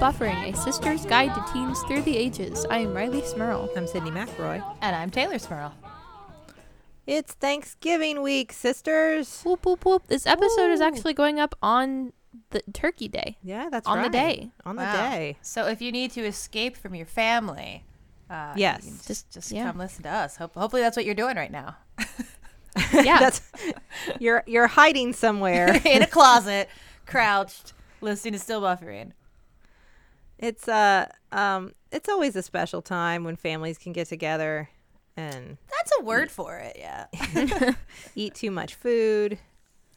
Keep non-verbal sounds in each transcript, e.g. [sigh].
Buffering, a sister's guide to teens through the ages. I am Rileigh Smirl. I'm Sydnee McElroy. And I'm Teylor Smirl. It's Thanksgiving week, sisters. Whoop, whoop, whoop. This episode is actually going up on the Turkey Day. Yeah, that's right. On the day. On the Wow. day. So if you need to escape from your family, uh, Yes. can just Just- just yeah. come listen to us. Hope, hopefully that's what you're doing right now, [laughs] Yeah. that's you're you're hiding somewhere. [laughs] in a closet, crouched, listening to Still Buffering. It's uh um it's always a special time when families can get together and That's a word for it. Yeah. [laughs] eat too much food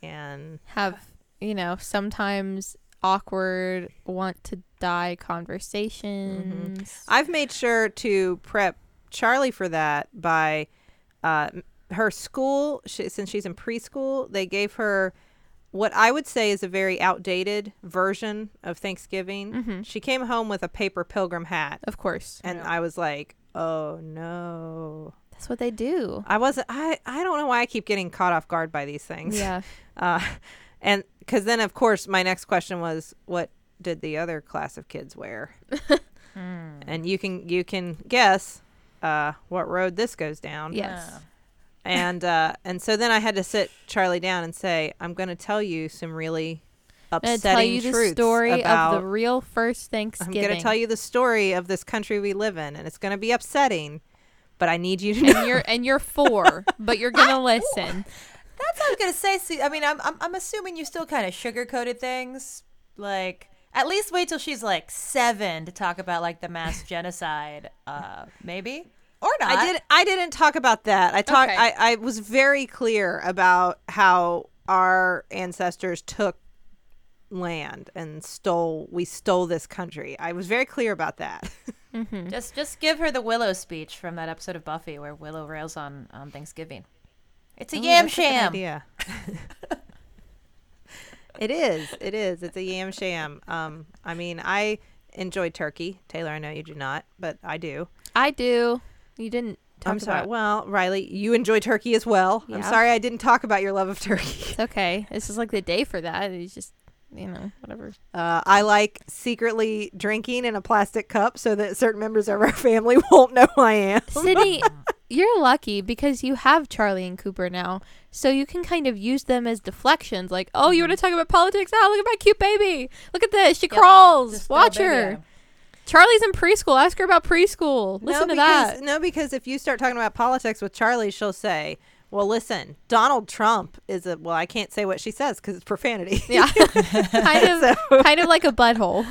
and Have, you know, sometimes awkward, want to die conversations. I've made sure to prep Charlie for that by uh, her school. She, since she's in preschool, they gave her what I would say is a very outdated version of Thanksgiving. Mhm. She came home with a paper pilgrim hat, Of course. and I was like, "Oh no!" That's what they do. I wasn't. I I don't know why I keep getting caught off guard by these things. Yeah. [laughs] Uh, and because then, of course, my next question was, "What did the other class of kids wear?" [laughs] and you can you can guess uh, what road this goes down. Yes. Oh. And uh, and so then I had to sit Charlie down and say, "I'm going to tell you some really going upsetting to tell you the story about." of the real first Thanksgiving. I'm going to tell you the story of this country we live in, and it's going to be upsetting, but I need you to know. and you're and you're four, but you're gonna [laughs] listen. That's what I was gonna say. See, I mean, I'm I'm, I'm assuming you still kind of sugarcoated things. Like, at least wait till she's like seven to talk about like the mass genocide. Uh, maybe or not. I did. I didn't talk about that. I talked. Okay. I, I was very clear about how our ancestors took land and stole. We stole this country. I was very clear about that. [laughs] Just just give her the Willow speech from that episode of Buffy where Willow rails on on Thanksgiving. It's a Oh, yam that's a good sham. idea. [laughs] it is. It is. It's a yam sham. Um. I mean, I enjoy turkey. Teylor, I know you do not, but I do. I do. You didn't talk I'm sorry. about. Well, Rileigh, you enjoy turkey as well. I'm sorry I didn't talk about your love of turkey. It's okay. This is like the day for that. It's just, you know, whatever. Uh, I like secretly drinking in a plastic cup so that certain members of our [laughs] family won't know who I am. Sydnee, [laughs] you're lucky because you have Charlie and Cooper now, so you can kind of use them as deflections. Like, oh, you want to talk about politics? Ah, look at my cute baby. Look at this. She Yep. crawls. Just Watch throw baby her. At 'em. Charlie's in preschool. Ask her about preschool. Listen no, to because, that. No, because if you start talking about politics with Charlie, she'll say, "Well, listen, Donald Trump is a well. I can't say what she says because it's profanity." Yeah, [laughs] [laughs] kind of, kind of like a butthole.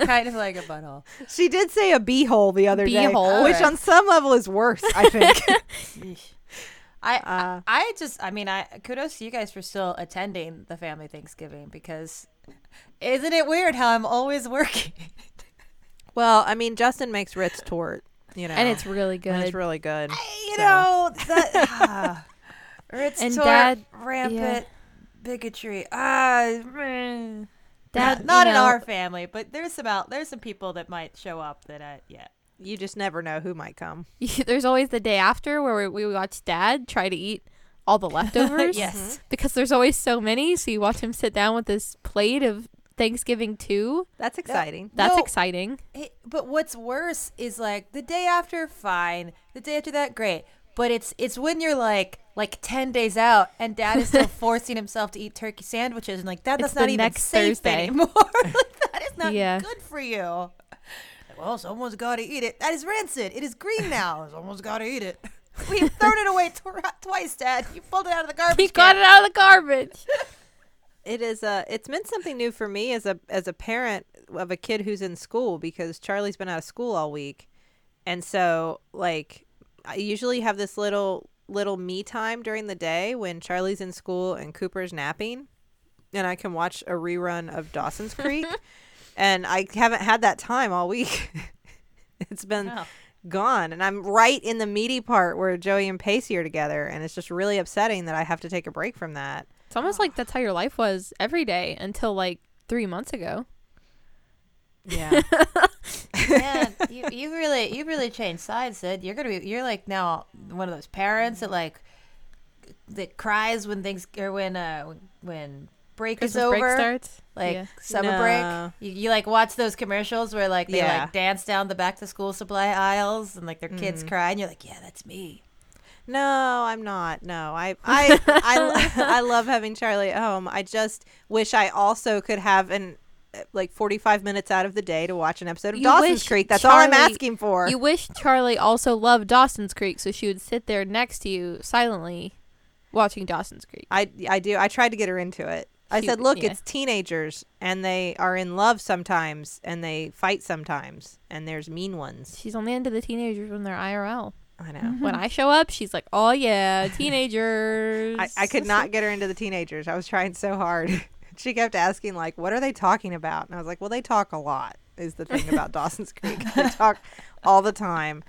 [laughs] kind of like a butthole. she did say a beehole the other day, which Alright. on some level is worse. I think. I, Uh, I I just I mean I kudos to you guys for still attending the family Thanksgiving because isn't it weird how I'm always working? Well, I mean, Justin makes Ritz torte, you know, and it's really good. and it's really good. you So- know that [laughs] ah, Ritz And tort, Dad- rampant bigotry. Ah, meh. Dad, not, not in know- our family, but there's some out there's some people that might show up that I yeah. You just never know who might come. [laughs] there's always the day after where we, we watch Dad try to eat all the [laughs] leftovers. Yes. because there's always so many. So you watch him sit down with this plate of Thanksgiving too. That's exciting. That's No. exciting. It, but what's worse is like the day after, fine. The day after that, great. But it's it's when you're like like ten days out and Dad is still [laughs] forcing himself to eat turkey sandwiches and like that It's that's not even safe Thursday. anymore. [laughs] like, that is not Yeah. good for you. Well, someone's got to eat it. That is rancid. It is green now. [laughs] Someone's got to eat it. We've thrown it away tw- twice, Dad. You pulled it out of the garbage. He got it out of the garbage. It is uh it's meant something new for me as a as a parent of a kid who's in school because Charlie's been out of school all week. And so like I usually have this little little me time during the day when Charlie's in school and Cooper's napping and I can watch a rerun of Dawson's Creek [laughs] and I haven't had that time all week. [laughs] it's been Oh. gone and I'm right in the meaty part where Joey and Pacey are together and it's just really upsetting that I have to take a break from that. It's almost like that's how your life was every day until like three months ago. Yeah. [laughs] Man, you you really you really changed sides, Sid. You're gonna be you're like now one of those parents that like that cries when things or when uh when break is over, break starts. like Yeah. summer No. break. You, you like watch those commercials where like they Yeah. like dance down the back to school supply aisles and like their kids Mhm. cry and you're like, yeah, that's me. No, I'm not. No, I [laughs] I I, I love having Charlie at home. I just wish I also could have an uh, like 45 minutes out of the day to watch an episode of You Dawson's Creek. That's all I'm asking for. You wish Charlie also loved Dawson's Creek, so she would sit there next to you silently, watching Dawson's Creek. I I do. I tried to get her into it. I She- said, "Look, yeah. it's teenagers and they are in love sometimes and they fight sometimes and there's mean ones." She's only into the teenagers when they're IRL. I know. When I show up, she's like, "Oh yeah, [laughs] teenagers." I, I could not get her into the teenagers. I was trying so hard. [laughs] she kept asking like, "What are they talking about?" And I was like, "Well, they talk a lot." Is the thing about Dawson's Creek. [laughs] They talk all the time.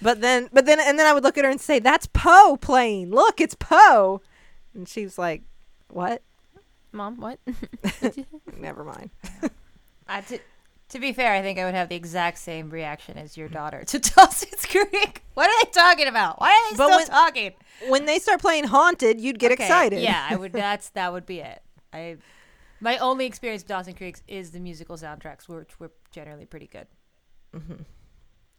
But then but then and then I would look at her and say, "That's Poe playing. Look, it's Poe." And she's like, "What?" Mom, what? Never mind. Uh, to, to be fair, I think I would have the exact same reaction as your daughter to [laughs] Dawson's Creek. What are they talking about? Why are they But still when- talking? When they start playing Haunted, you'd get Okay, excited. Yeah, I would. [laughs] That's that would be it. I my only experience with Dawson Creek is the musical soundtracks, which were generally pretty good.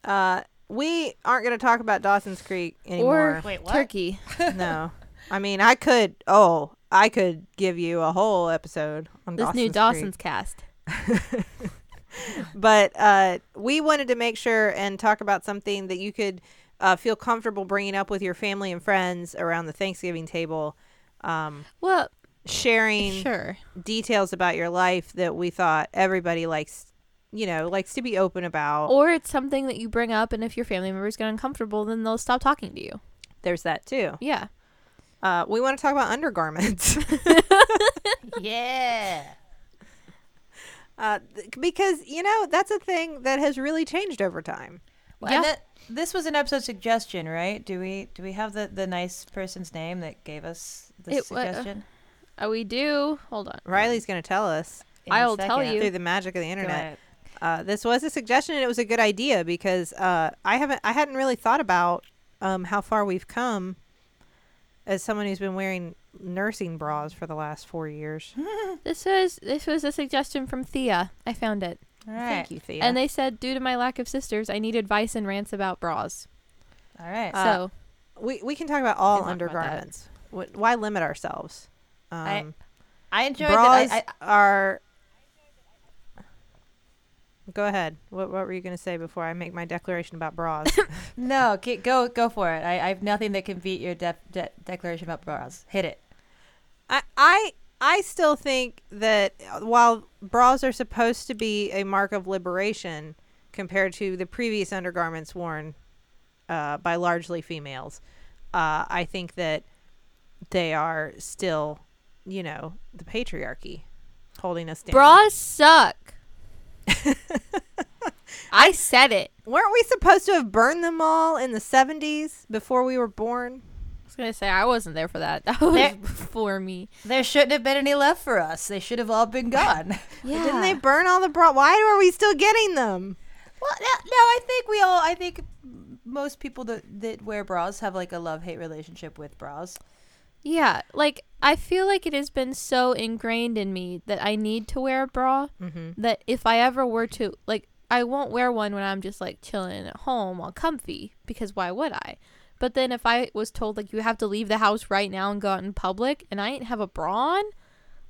Uh, we aren't going to talk about Dawson's Creek anymore. or Wait, what? turkey? [laughs] no. I mean, I could. Oh, I could give you a whole episode on This Dawson's new Creek. Dawson's cast. But uh, we wanted to make sure and talk about something that you could uh, feel comfortable bringing up with your family and friends around the Thanksgiving table, um, Well, sharing sure. details about your life that we thought everybody likes, you know, likes to be open about. Or it's something that you bring up, and if your family members get uncomfortable, then they'll stop talking to you. There's that too. Yeah. Uh, we want to talk about undergarments. [laughs] Yeah. Uh, th- because you know that's a thing that has really changed over time. Well, Yeah. that, this was an episode suggestion, right? Do we do we have the, the nice person's name that gave us the It wa- suggestion? Oh, we do. Hold on. Rileigh's going to tell us In a I'll tell you. through the magic of the Go internet. ahead. Uh, this was a suggestion, and it was a good idea because uh, I haven't, I hadn't really thought about um, how far we've come as someone who's been wearing nursing bras for the last four years. [laughs] This was this was a suggestion from Thea. I found it, All right. Thank you, Thea. and they said due to my lack of sisters, I need advice and rants about bras. All right. Uh, so we we can talk about all can talk about undergarments. Why limit ourselves? Um, I- I enjoyed bras that. I, I, are. Go ahead. What what were you going to say before I make my declaration about bras? [laughs] no, go go for it. I, I have nothing that can beat your def, de- declaration about bras. Hit it. I, I I still think that uh, while bras are supposed to be a mark of liberation compared to the previous undergarments worn uh, by largely females, uh, I think that they are still, you know, the patriarchy holding us down. bras suck. [laughs] I said it. Weren't we supposed to have burned them all in the 70s before we were born? I was gonna say I wasn't there for that. [laughs] That was There- before me. There shouldn't have been any left for us. They should have all been gone. [laughs] Yeah. Didn't they burn all the bras? Why are we still getting them? well, no, no, I think we all. I think most people that that wear bras have like a love hate relationship with bras. Yeah, like I feel like it has been so ingrained in me that I need to wear a bra Mm-hmm. that if I ever were to like I won't wear one when I'm just like chilling at home all comfy because why would I? But then if I was told like you have to leave the house right now and go out in public and I ain't have a bra on,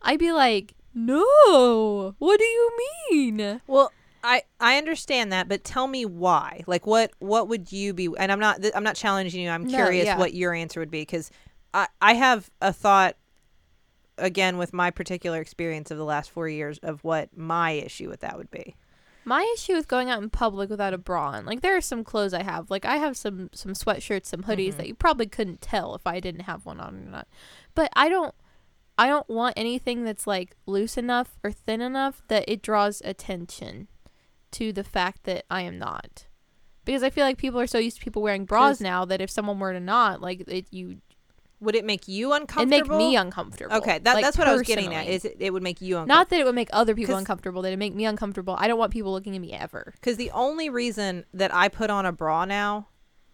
I'd be like, "No. What do you mean?" Well, I I understand that, but tell me why. Like, what what would you be? And I'm not th- I'm not challenging you. I'm No, curious yeah. what your answer would be because I I have a thought again with my particular experience of the last four years of what my issue with that would be. My issue with going out in public without a bra on, like there are some clothes I have, like I have some some sweatshirts, some hoodies Mhm. that you probably couldn't tell if I didn't have one on or not. But I don't I don't want anything that's like loose enough or thin enough that it draws attention to the fact that I am not. Because I feel like people are so used to people wearing bras now that if someone were to not, like it you Would it make you uncomfortable? it make me uncomfortable. Okay, that, like, that's what I was getting at. Is it, it would make you uncomfortable? not that it would make other people uncomfortable, that it make me uncomfortable. I don't want people looking at me ever. Because the only reason that I put on a bra now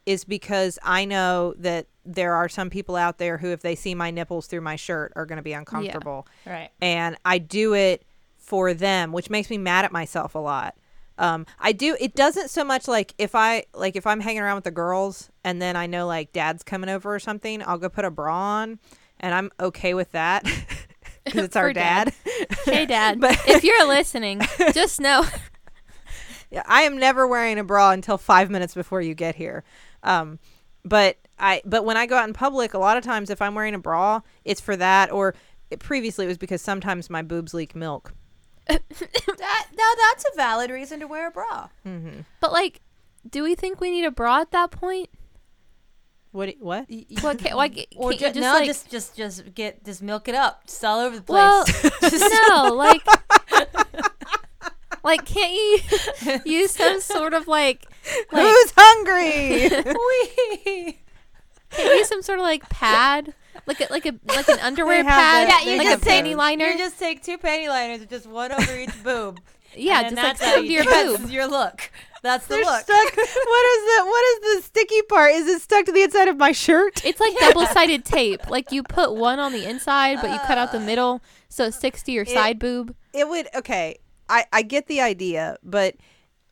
is because I know that there are some people out there who, if they see my nipples through my shirt, are going to be uncomfortable. Right. And I do it for them, which makes me mad at myself a lot. Um, I do. It doesn't so much like if I like if I'm hanging around with the girls and then I know like dad's coming over or something, I'll go put a bra on, and I'm okay with that [laughs] because it's our dad. dad. Hey, Dad. [laughs] But- if you're listening, [laughs] just know. Yeah, I am never wearing a bra until five minutes before you get here. Um, but I but when I go out in public, a lot of times if I'm wearing a bra, it's for that. Or it, previously it was because sometimes my boobs leak milk. That now that's a valid reason to wear a bra. Mm-hmm. But like, do we think we need a bra at that point? What? What? What? Can, like, can't Or you just no, like? just just just get just milk it up, just all over the place. well, [laughs] no, like, like, can't you use some sort of like, like, Who's hungry? [laughs] [laughs] we can't you use some sort of like pad, like a, like a like an [laughs] underwear pad, that- Yeah, you like a just take- panty liner? You just take two panty liners, and just one over each boob. [laughs] yeah, and just then like that's how you- your that's boob. your look. That's the They're look. stuck. What is the What is the sticky part? Is it stuck to the inside of my shirt? It's like [laughs] double sided tape. Like you put one on the inside, but you cut out the uh. middle so it sticks to your side boob. It would. Okay, I I get the idea, but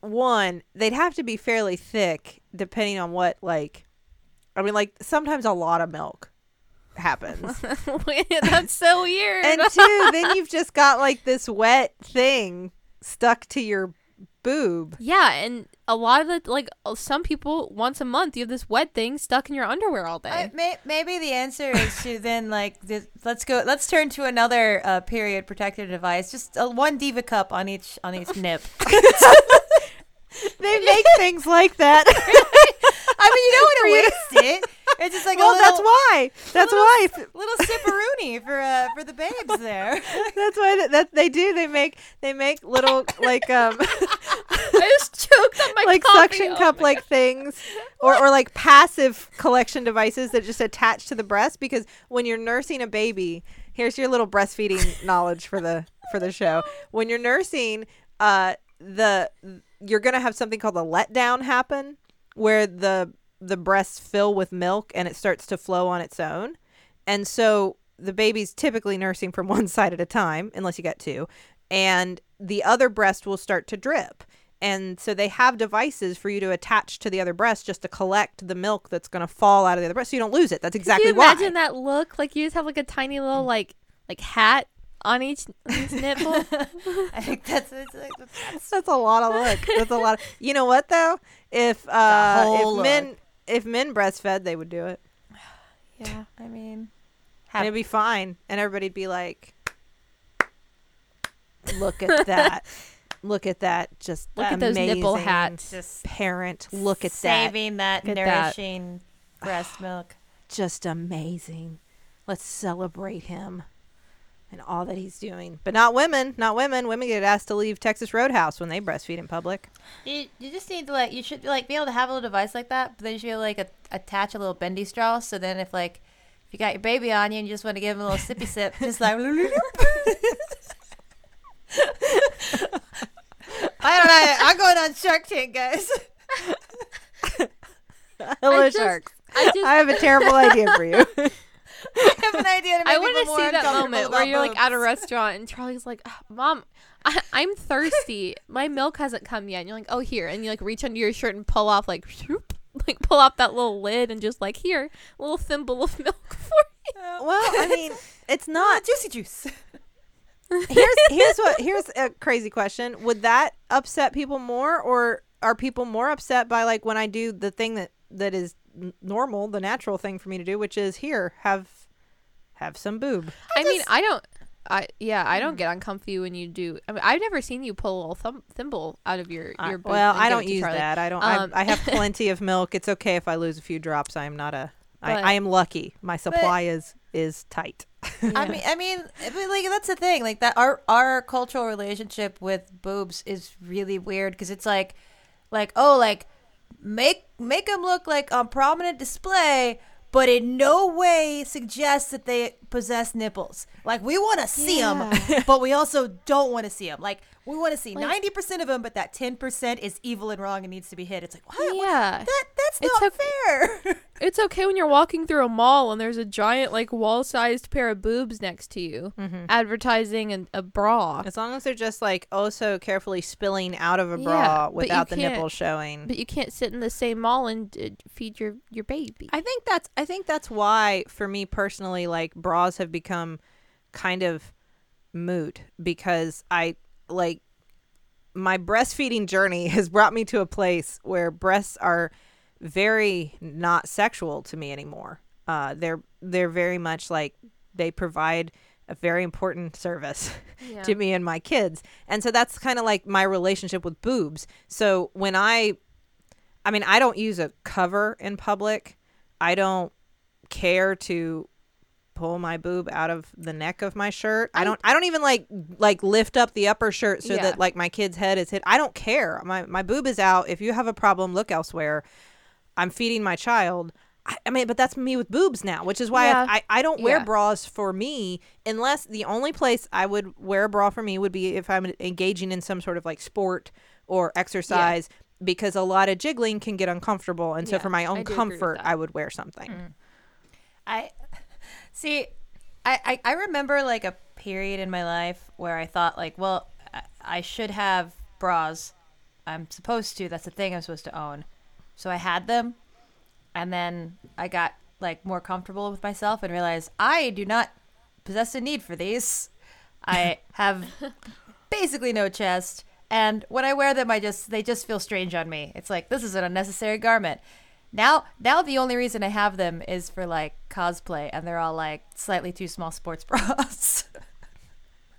one, they'd have to be fairly thick, depending on what like. I mean, like sometimes a lot of milk happens. [laughs] That's so weird. and two, then you've just got like this wet thing stuck to your boob. yeah, and a lot of the like some people once a month you have this wet thing stuck in your underwear all day. I, may, maybe the answer is to [laughs] then like this, let's go. Let's turn to another uh, period protective device. Just uh, one diva cup on each on each [laughs] nip. They make things like that. [laughs] I mean, you don't want to waste it. It's just like well, a little, that's why. That's why. little sipperoonie for uh, for the babes there. [laughs] That's why that, that they do. They make they make little like um [laughs] I just choked on my like coffee. suction Oh cup like things or or like passive collection devices that just attach to the breast because when you're nursing a baby, here's your little breastfeeding knowledge for the for the show. When you're nursing uh the you're going to have something called a letdown happen where the the breasts fill with milk and it starts to flow on its own. And so the baby's typically nursing from [laughs] one side at a time, unless you get two, and the other breast will start to drip. And so they have devices for you to attach to the other breast just to collect the milk that's going to fall out of the other breast so you don't lose it. That's exactly Can you why. imagine that look? Like you just have like a tiny little like like hat on each, on each nipple. [laughs] I think that's, it's like, that's [laughs] That's a lot of look. That's a lot. Of, you know what though? If uh, whole if men if men breastfed, they would do it. [sighs] yeah. I mean, And it'd be fine, and everybody'd be like, "Look at [laughs] that! Look at that! Just Look at those nipple amazing hats. just Parent, look at that! saving that, Look at that. nourishing breast milk. [sighs] Just amazing! Let's celebrate him and all that he's doing. But not women. Not women. Women get asked to leave Texas Roadhouse when they breastfeed in public. You, you just need to like you should like be able to have a little device like that, but then you should be able to, like a, attach a little bendy straw. So then if like if you got your baby on you and you just want to give him a little sippy sip, just like [laughs] I don't know. I'm going on Shark Tank, guys. [laughs] Hello, just- sharks. I just I have a terrible idea for you. [laughs] I have an idea to make I want want to see that moment where you're like at a restaurant and Charlie's like, "Ah, "Mom, I, I'm thirsty. My milk hasn't come yet." And you're like, "Oh, here," and you like reach under your shirt and pull off like, shoop, like pull off that little lid and just like here, a little thimble of milk [laughs] for you. well, I mean, it's not. [laughs] juicy juice. here's here's what here's a crazy question. Would that upset people more, or are people more upset by like when I do the thing that that is normal, the natural thing for me to do, which is here have have some boob. I, mean, I don't. I yeah, I don't get uncomfy when you do. I mean, I've never seen you pull a little thumb, thimble out of your your. boob well, I don't use Charlie. that. I don't. Um, I, I have [laughs] plenty of milk. It's okay if I lose a few drops. I am not a. I, But- I am lucky. My supply is is tight. I mean, I mean, but like that's the thing. Like that, our our cultural relationship with boobs is really weird because it's like, like oh, like make make them look like on prominent display, but in no way suggests that they possessed nipples. Like we want to see them, [laughs] but we also don't want to see them. Like we want to see Like- ninety percent of them, but that ten percent is evil and wrong and needs to be hit. It's like what? Yeah. That that's It's not okay- fair. [laughs] It's okay when you're walking through a mall and there's a giant like wall-sized pair of boobs next to you, advertising an, a bra. As long as they're just like oh so carefully spilling out of a bra but you without the can't- nipples showing. But you can't sit in the same mall and uh, feed your your baby. I think that's I think that's why for me personally like have become kind of moot because I like my breastfeeding journey [laughs] has brought me to a place where breasts are very not sexual to me anymore. Uh they're they're very much like they provide a very important service [laughs] Yeah. to me and my kids. And so that's kind of like my relationship with boobs. So when I I mean, I don't use a cover in public. I don't care to pull my boob out of the neck of my shirt. I, don't I don't even like like lift up the upper shirt so Yeah. that like my kid's head is hit. I don't care. My my boob is out. If you have a problem, look elsewhere. I'm feeding my child. I, I mean, but that's me with boobs now, which is why Yeah. I, I, I don't wear Yeah. bras for me unless the only place I would wear a bra for me would be if I'm engaging in some sort of like sport or exercise because a lot of jiggling can get uncomfortable. And so Yeah, for my I own do agree with comfort, that. I would wear something. Mm. I see. I, I I remember like a period in my life where I thought like, well, I, I should have bras. I'm supposed to. That's the thing I'm supposed to own. So I had them, and then I got like more comfortable with myself and realized I do not possess a need for these. I [laughs] have basically no chest, and when I wear them, I just they just feel strange on me. It's like this is an unnecessary garment. Now, now the only reason I have them is for like cosplay, and they're all like slightly too small sports [laughs] bras.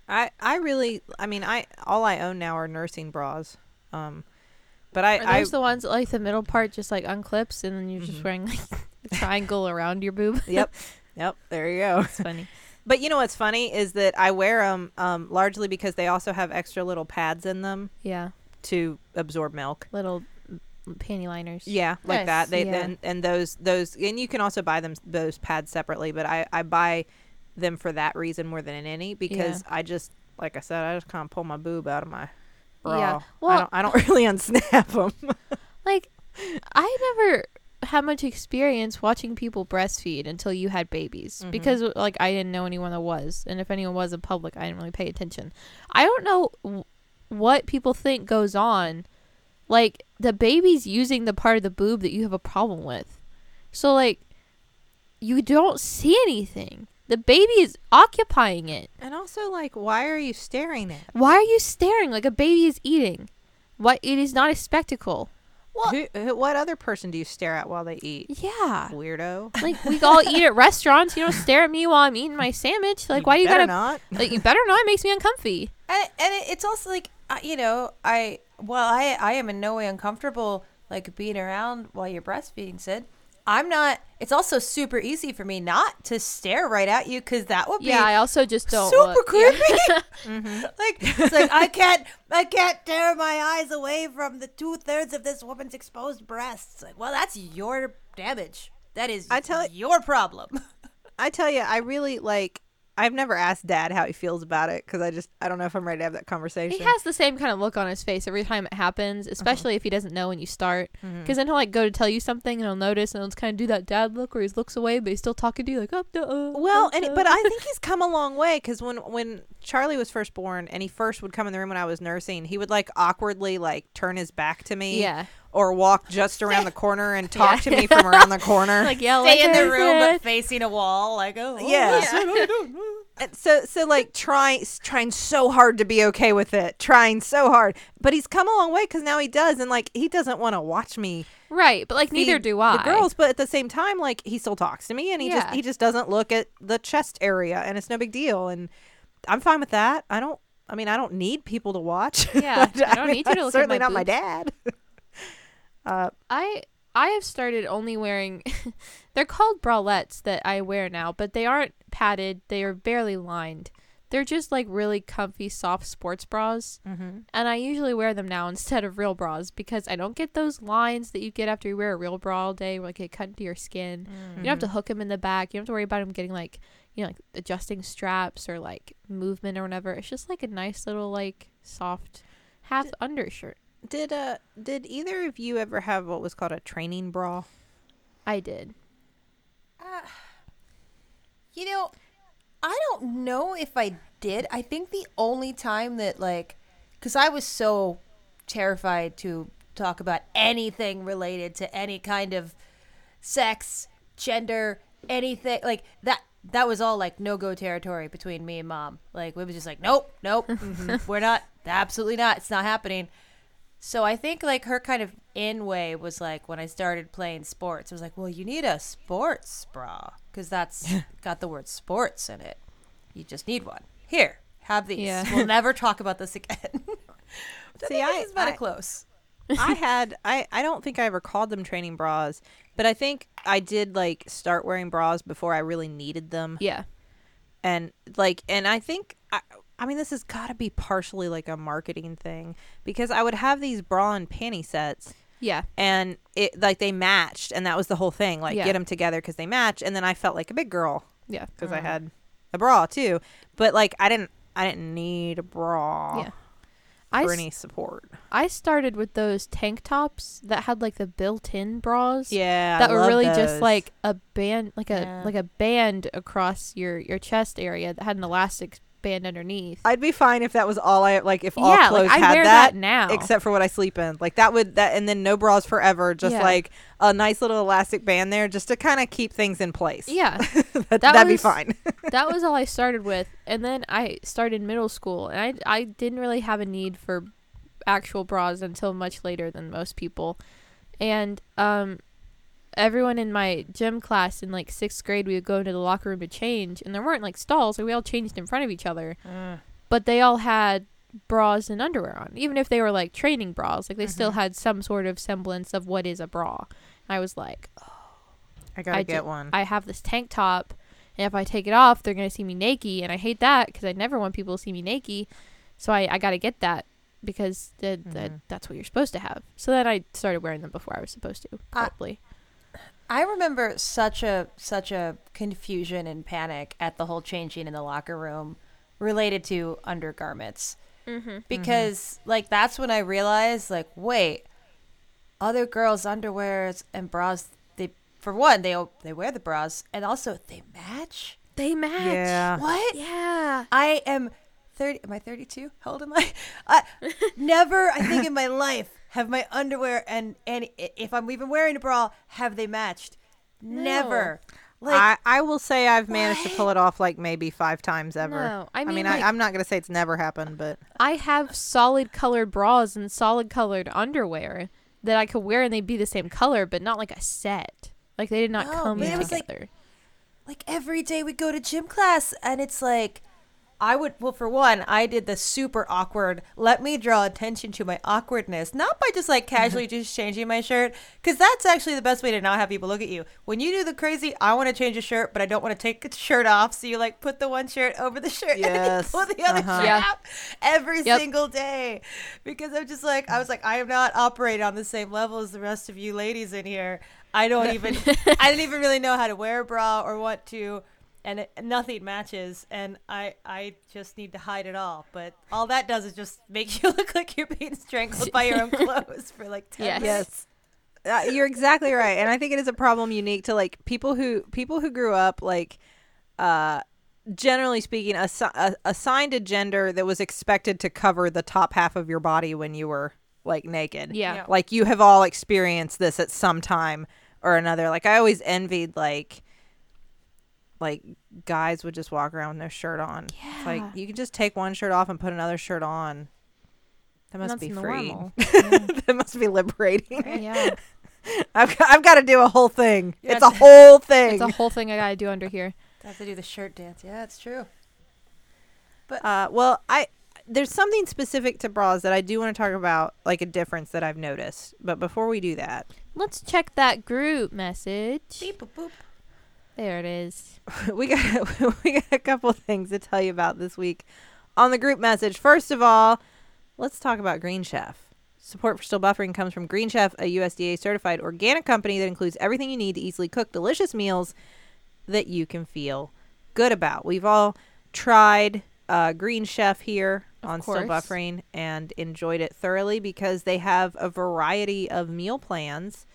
I, I really, I mean, I all I own now are nursing bras. Um, but I, Are I those the ones that, like the middle part just like unclips and then you're just wearing like [laughs] a triangle around your boob? [laughs] yep, yep, there you go. It's funny. But you know what's funny is that I wear them um, largely because they also have extra little pads in them Yeah. to absorb milk. Little panty liners. Yeah, like Nice. that. They Yeah. then and those those and you can also buy them those pads separately, but I I buy them for that reason more than any because I just like I said I just kind of pull my boob out of my bra. Yeah. I Well- don't I don't [laughs] really unsnap them. [laughs] Like, I never had much experience watching people breastfeed until you had babies Mhm. because, like, I didn't know anyone that was. And if anyone was in public, I didn't really pay attention. I don't know w- what people think goes on. Like, the baby's using the part of the boob that you have a problem with. So, like, you don't see anything. The baby is occupying it. and also like why are you staring at? Why are you staring like a baby is eating? What it is not a spectacle. Who, who, what other person do you stare at while they eat? Yeah. Weirdo. Like we all eat at restaurants. You don't stare at me while I'm eating my sandwich. Like why you better gotta? not? Like you better not. It makes me uncomfy. and and it, it's also like uh, you know I well I I am in no way uncomfortable like being around while you're breastfeeding, Sid. I'm not. It's also super easy for me not to stare right at you because that would be Yeah, I also just don't. super look. creepy. [laughs] Mm-hmm. like it's like I can't I can't tear my eyes away from the two thirds of this woman's exposed breasts. Like, well, that's your damage. That is I tell- your problem. [laughs] I tell you, I really like. I've never asked Dad how he feels about it because I just I don't know if I'm ready to have that conversation. He has the same kind of look on his face every time it happens, especially if he doesn't know when you start. Because then he'll like go to tell you something and he'll notice and he'll just kind of do that dad look where he looks away, but he's still talking to you like, oh, no, uh, Well, uh, and uh." but I think [laughs] he's come a long way because when when Charlie was first born and he first would come in the room when I was nursing, he would like awkwardly like turn his back to me, Yeah. or walk just around the [laughs] corner and talk to me from around the corner. [laughs] like yell Stay like in the room but facing a wall. Like, oh, oh, Yeah. listen, I don't know. And so so like trying trying so hard to be okay with it, trying so hard, but he's come a long way because now he does, and like he doesn't want to watch me. right, but like neither do I. The girls, but at the same time, like he still talks to me, and he just he just doesn't look at the chest area, and it's no big deal, and I'm fine with that. I don't. I mean, I don't need people to watch. [laughs] Yeah, I don't need you to look at Certainly my not my dad. uh, [laughs] I I have started only wearing [laughs] they're called bralettes that I wear now, but they aren't padded. They are barely lined. They're just like really comfy soft sports bras. mm-hmm. And I usually wear them now instead of real bras because I don't get those lines that you get after you wear a real bra all day where like it cut into your skin. You don't have to hook them in the back. You don't have to worry about them getting like you know, like adjusting straps or like movement or whatever. It's just like a nice little like soft half undershirt. Did uh did either of you ever have what was called a training bra? I did. Uh, you know, I don't know if I did. I think the only time that like, because I was so terrified to talk about anything related to any kind of sex, gender, anything like that. That was all like no go territory between me and mom. Like we was just like, nope, nope, [laughs] mm-hmm. [laughs] we're not, absolutely not. It's not happening. So I think like her kind of in way was like when I started playing sports, it was like, well, you need a sports bra because that's [laughs] got the word sports in it. You just need one. Here, have these. Yeah. We'll never talk about this again. See, I I- it's about I- close. I had I I don't think I ever called them training bras, but I think I did like start wearing bras before I really needed them. Yeah. and like and i think i, I mean this has got to be partially like a marketing thing because i would have these bra and panty sets Yeah. and it like they matched and that was the whole thing like Yeah. get them together because they match and then i felt like a big girl Yeah. because i mm. had a bra too but like i didn't i didn't need a bra Yeah. I, for any support I started with those tank tops that had like the built-in bras. yeah that I were really those. just like a band like a Yeah. like a band across your your chest area that had an elastic band underneath. i'd be fine if that was all i like if all yeah, clothes like I had that, that, now. except for what I sleep in. Like that would that and then no bras forever, just Yeah. like a nice little elastic band there just to kind of keep things in place. yeah, [laughs] that, That that'd be fine. [laughs] that was all I started with, and then I started middle school, and I I didn't really have a need for actual bras until much later than most people, and um. Everyone in my gym class in like sixth grade, we would go into the locker room to change, and there weren't like stalls, so we all changed in front of each other. but they all had bras and underwear on, even if they were like training bras. Like they still Mm-hmm. had some sort of semblance of what is a bra. I was like, I gotta I get ju- one. I have this tank top, and if I take it off, they're gonna see me naked, and I hate that because I never want people to see me naked. So I, I gotta get that because the, the, Mhm. that's what you're supposed to have. So then I started wearing them before I was supposed to. Probably. I remember such a such a confusion and panic at the whole changing in the locker room related to undergarments mm-hmm. because like that's when I realized like wait other girls underwears and bras they for one they they wear the bras and also they match They match. yeah. what Yeah. I am 30 am I 32 how old am I I [laughs] never I think in my life have my underwear and and if I'm even wearing a bra have they matched never like I, I will say I've managed to pull it off like maybe five times ever. No, I mean, I like- I, am not gonna say it's never happened, but I have solid colored bras and solid colored underwear that I could wear and they'd be the same color, but not like a set. Like they did not No, come it like- together. like every day we go to gym class and it's like I would well for one I did the super awkward let me draw attention to my awkwardness not by just like casually just changing my shirt cuz that's actually the best way to not have people look at you when you do the crazy I want to change a shirt but I don't want to take the shirt off so you like put the one shirt over the shirt and then you pull the other uh-huh. shirt Yeah. out every Yep. single day because I'm just like I was like I am not operating on the same level as the rest of you ladies in here I don't even [laughs] I didn't even really know how to wear a bra or what to and it, nothing matches and I I just need to hide it all but all that does is just make [laughs] you look like you're being strangled by your own [laughs] clothes for like 10 Yes. minutes. uh, you're exactly right, and I think it is a problem unique to like people who people who grew up like, uh, generally speaking, assi- uh, assigned a gender that was expected to cover the top half of your body when you were like naked. Yeah. Yeah. like you have all experienced this at some time or another. Like I always envied like like guys would just walk around with no shirt on. It's like you can just take one shirt off and put another shirt on. That must That's be free. normal. [laughs] that must be liberating. yeah. [laughs] I've got, I've got to do a whole thing. Yeah, it's a it's- whole thing. It's a whole thing I gotta do under here. I have to do the shirt dance yeah it's true But uh, well, I there's something specific to bras that I do want to talk about, like a difference that I've noticed. But before we do that, Let's check that group message. Beep, boop, boop. There it is. [laughs] we got [laughs] we got a couple things to tell you about this week on the group message. First of all, let's talk about Green Chef. Support for Still Buffering comes from Green Chef, a USDA certified organic company that includes everything you need to easily cook delicious meals that you can feel good about. We've all tried uh, Green Chef here Of on Still. Buffering and enjoyed it thoroughly because they have a variety of meal plans.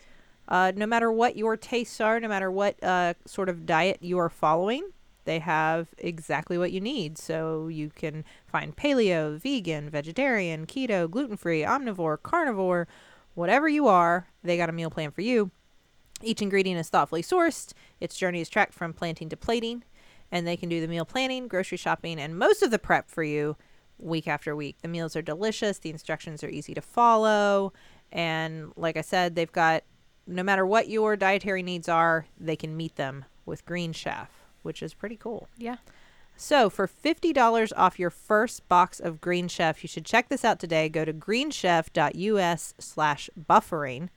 Uh, no matter what your tastes are, no matter what uh, sort of diet you are following, they have exactly what you need. So you can find paleo, vegan, vegetarian, keto, gluten free, omnivore, carnivore, whatever you are, they got a meal plan for you. Each ingredient is thoughtfully sourced. Its journey is tracked from planting to plating, and they can do the meal planning, grocery shopping, and most of the prep for you week after week. The meals are delicious, the instructions are easy to follow, and like I said, they've got no matter what your dietary needs are, they can meet them with Green Chef, which is pretty cool. Yeah. So, for $50 off your first box of Green Chef, you should check this out today. Go to greenchef.us slash buffering,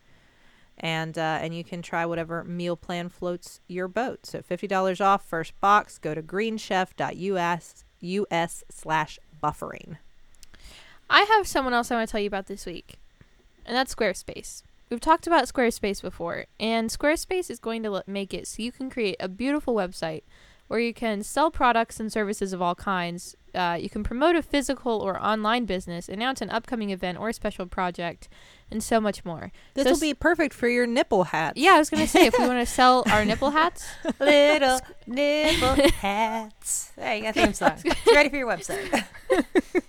and, uh, and you can try whatever meal plan floats your boat. So, $50 off first box. Go to greenchef.us US slash buffering. I have someone else I want to tell you about this week, and that's Squarespace. We've talked about Squarespace before, and Squarespace is going to make it so you can create a beautiful website where you can sell products and services of all kinds. Uh, you can promote a physical or online business, announce an upcoming event or special project, and so much more. This So will be perfect for your nipple hats. Yeah, I was going to say if we want to sell [laughs] our nipple hats, Little [laughs] nipple [laughs] hats. There you got a theme song. It's ready for your website.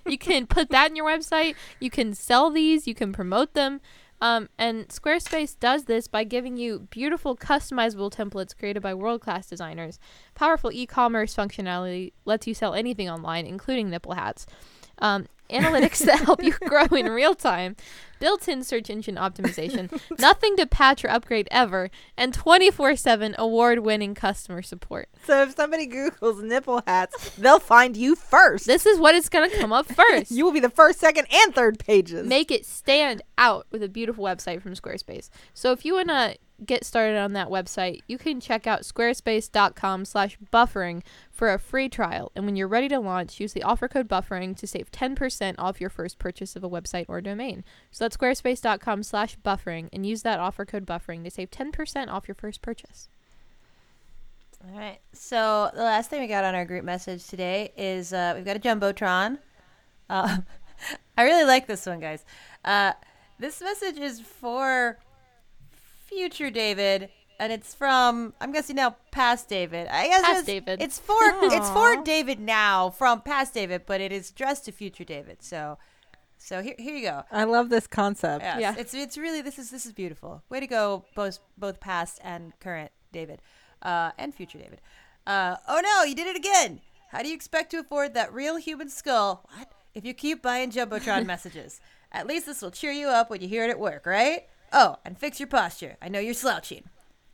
you can put that in your website. You can sell these. You can promote them. Um, and Squarespace does this by giving you beautiful customizable templates created by world class designers. Powerful e commerce functionality lets you sell anything online, including nipple hats. Um, analytics [laughs] that help you grow in real time, built in search engine optimization, nothing to patch or upgrade ever, and 24 7 award winning customer support. So, if somebody Googles nipple hats, they'll find you first. This is what is going to come up [laughs] first. you will be the first, second, and third pages. make it stand out with a beautiful website from Squarespace. So if you want to get started on that website, you can check out squarespace.com slash buffering for a free trial. And when you're ready to launch, use the offer code buffering to save 10% off your first purchase of a website or domain. So that's squarespace.com slash buffering and use that offer code buffering to save 10% off your first purchase. All right. So the last thing we got on our group message today is uh, we've got a jumbotron. Uh, [laughs] I really like this one, guys. Uh, this message is for future David, and it's from I'm guessing now past David. I guess Past it's, David. It's for it's for David now from past David, but it is addressed to future David. So, so here here you go. I love this concept. Yes, Yeah. it's it's really this is this is beautiful. Way to go, both both past and current David, uh, and future David. Uh, oh no, you did it again. How do you expect to afford that real human skull? What? If you keep buying jumbotron [laughs] messages, at least this will cheer you up when you hear it at work, right? Oh, and fix your posture. I know you're slouching.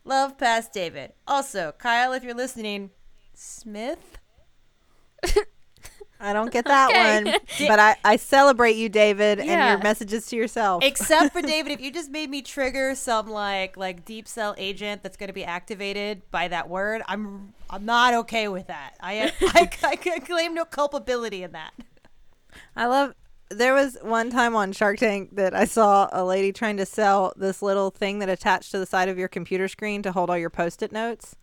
Love, past David. Also, Kyle, if you're listening, Smith. [laughs] I don't get [laughs] that Okay. one, [laughs] but I, I celebrate you, David, and your messages to yourself. Except for [laughs] David, if you just made me trigger some like like deep cell agent that's going to be activated by that word, I'm I'm not okay with that. I I, I, can claim no culpability in that. I love. There was one time on Shark Tank that I saw a lady trying to sell this little thing that attached to the side of your computer screen to hold all your post-it notes,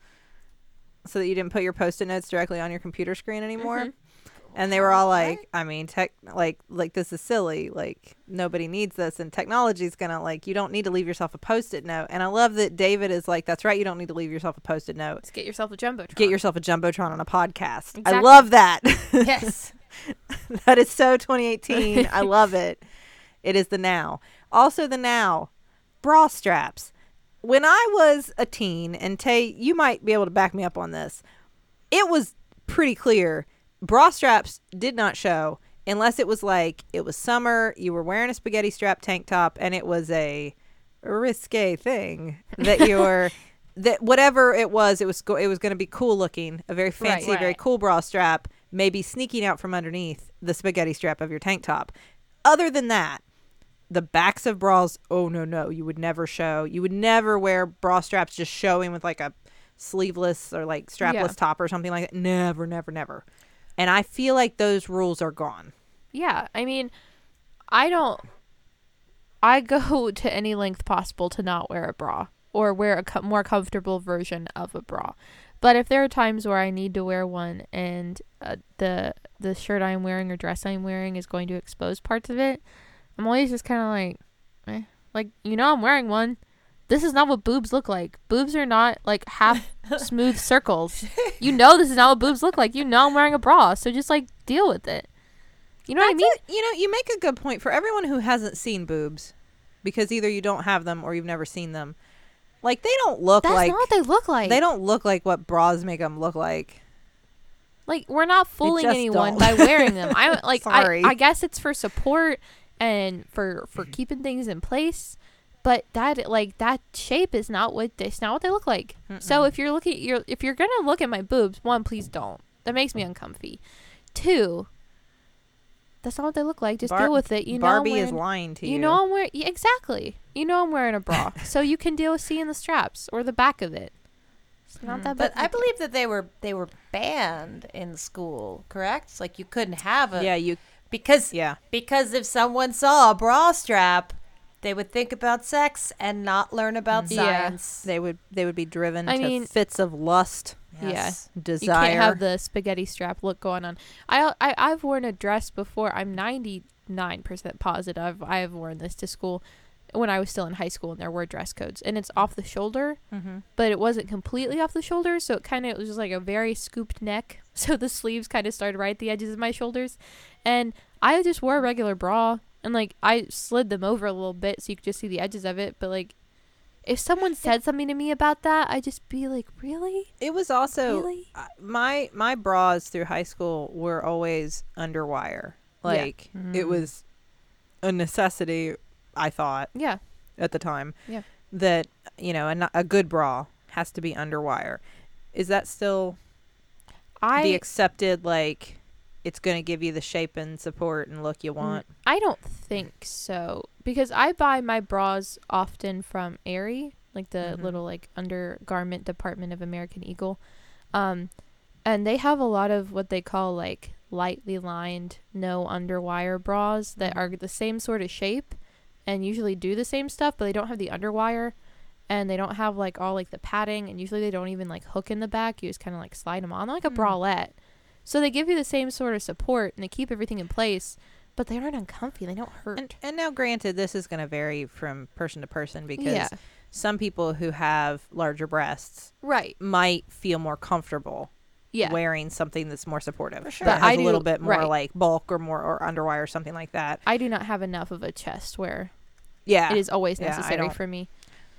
so that you didn't put your post-it notes directly on your computer screen anymore. Mm-hmm. And they were all like, "I mean, tech, like, like this is silly. Like, nobody needs this, and technology's gonna like, you don't need to leave yourself a post-it note." And I love that David is like, "That's right, you don't need to leave yourself a post-it note. Let's get yourself a jumbotron. Get yourself a jumbotron on a podcast." I love that. Yes. [laughs] that is so 2018. I love it. It is the now. Also, the now bra straps. When I was a teen, and Tay, you might be able to back me up on this, it was pretty clear bra straps did not show unless it was like it was summer, you were wearing a spaghetti strap tank top, and it was a risque thing [laughs] that you were. That whatever it was, it was go- it was going to be cool looking, a very Right. fancy, very cool bra strap, maybe sneaking out from underneath the spaghetti strap of your tank top. Other than that, the backs of bras, oh no, no, you would never show. You would never wear bra straps just showing with like a sleeveless or like strapless Yeah. top or something like that. Never, never, never. And I feel like those rules are gone. Yeah, I mean, I don't. I [laughs] go to any length possible to not wear a bra or wear a co- more comfortable version of a bra. But if there are times where I need to wear one and uh, the the shirt I'm wearing or dress I'm wearing is going to expose parts of it, I'm always just kind of like, eh. like you know I'm wearing one. This is not what boobs look like. Boobs are not like half [laughs] smooth circles. You know this is not what boobs look like. You know I'm wearing a bra, so just like deal with it. You know what I mean? it. You know, you make a good point for everyone who hasn't seen boobs, because either you don't have them or you've never seen them. Like they don't look That's like not what they look like. they don't look like what bras make them look like. Like we're not fooling anyone don't. by wearing them. I [laughs] like I, I guess it's for support and for for keeping things in place. But that like that shape is not what it's not what they look like. So if you're looking you're if you're gonna look at my boobs, one, please don't. That makes me mm. uncomfy. Two, that's not what they look like. Just Bar- deal with it. You know I'm Barbie is lying to you. you know I'm wearing yeah, exactly. You know I'm wearing a bra, [laughs] so you can deal with seeing the straps or the back of it. It's not mm. that But big. I believe that they were they were banned in school, correct? It's like you couldn't have a yeah, you. because Yeah, because if someone saw a bra strap, they would think about sex and not learn about Yeah. science. they would they would be driven I to mean- fits of lust, Yes. desire. You can't have the spaghetti strap look going on. I, I I've worn a dress before. I'm 99% positive I have worn this to school when I was still in high school and there were dress codes and it's off the shoulder, Mhm. but it wasn't completely off the shoulder, so it kind of was just like a very scooped neck. [laughs] So the sleeves kind of started right at the edges of my shoulders. And I just wore a regular bra and like I slid them over a little bit so you could just see the edges of it, but like if someone said something to me about that, I'd just be like, "Really? It was also Really? uh, my my bras through high school were always underwire. Like it was a necessity. I thought Yeah. at the time Yeah. that you know a, a good bra has to be underwire. Is that still I the accepted like? It's going to give you the shape and support and look you Mm, want. I don't think so because I buy my bras often from Aerie, like the Mhm. little like undergarment department of American Eagle, um, and they have a lot of what they call like lightly lined, no underwire bras that Mhm. are the same sort of shape, and usually do the same stuff, but they don't have the underwire, and they don't have like all like the padding, and usually they don't even like hook in the back. You just kind of like slide them on They're like a Mm. bralette. So they give you the same sort of support and they keep everything in place, but they aren't uncomfy. They don't hurt. And, and now, granted, this is going to vary from person to person because yeah, some people who have larger breasts right. might feel more comfortable Yeah, wearing something that's more supportive. For sure. That But has I a little bit more right. like bulk or more or underwire or something like that. I do not have enough of a chest where Yeah. it is always necessary don't- for me.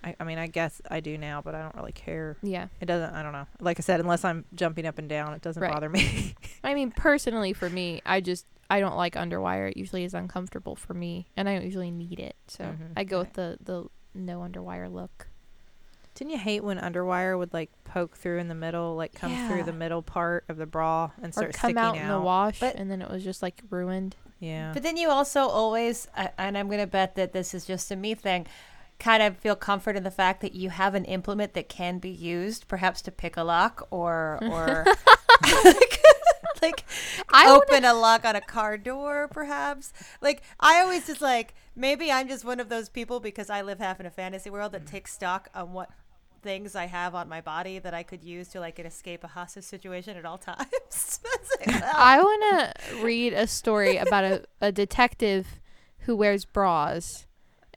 I, I mean, I guess I do now, but I don't really care. Yeah, It doesn't, I don't know. Like I said, unless I'm jumping up and down, it doesn't Right. bother me. [laughs] I mean personally for me, I just I don't like underwire. It usually is uncomfortable for me, and I don't usually need it. So Mhm, I go right. with the the no underwire look. Didn't you hate when underwire would like poke through in the middle, like come through the middle part of the bra and Or start come sticking out in the wash, But- and then it was just like ruined. Yeah. But then you also always, I- and I'm going to bet that this is just a me thing, kind of feel comfort in the fact that you have an implement that can be used, perhaps to pick a lock or or like, [laughs] [laughs] like I wanna- open a lock on a car door, perhaps. Like I always just like maybe I'm just one of those people because I live half in a fantasy world that mm. takes stock on what things I have on my body that I could use to like escape a hostage situation at all [laughs] times. It's like, well, I want to read a story about a, a detective who wears bras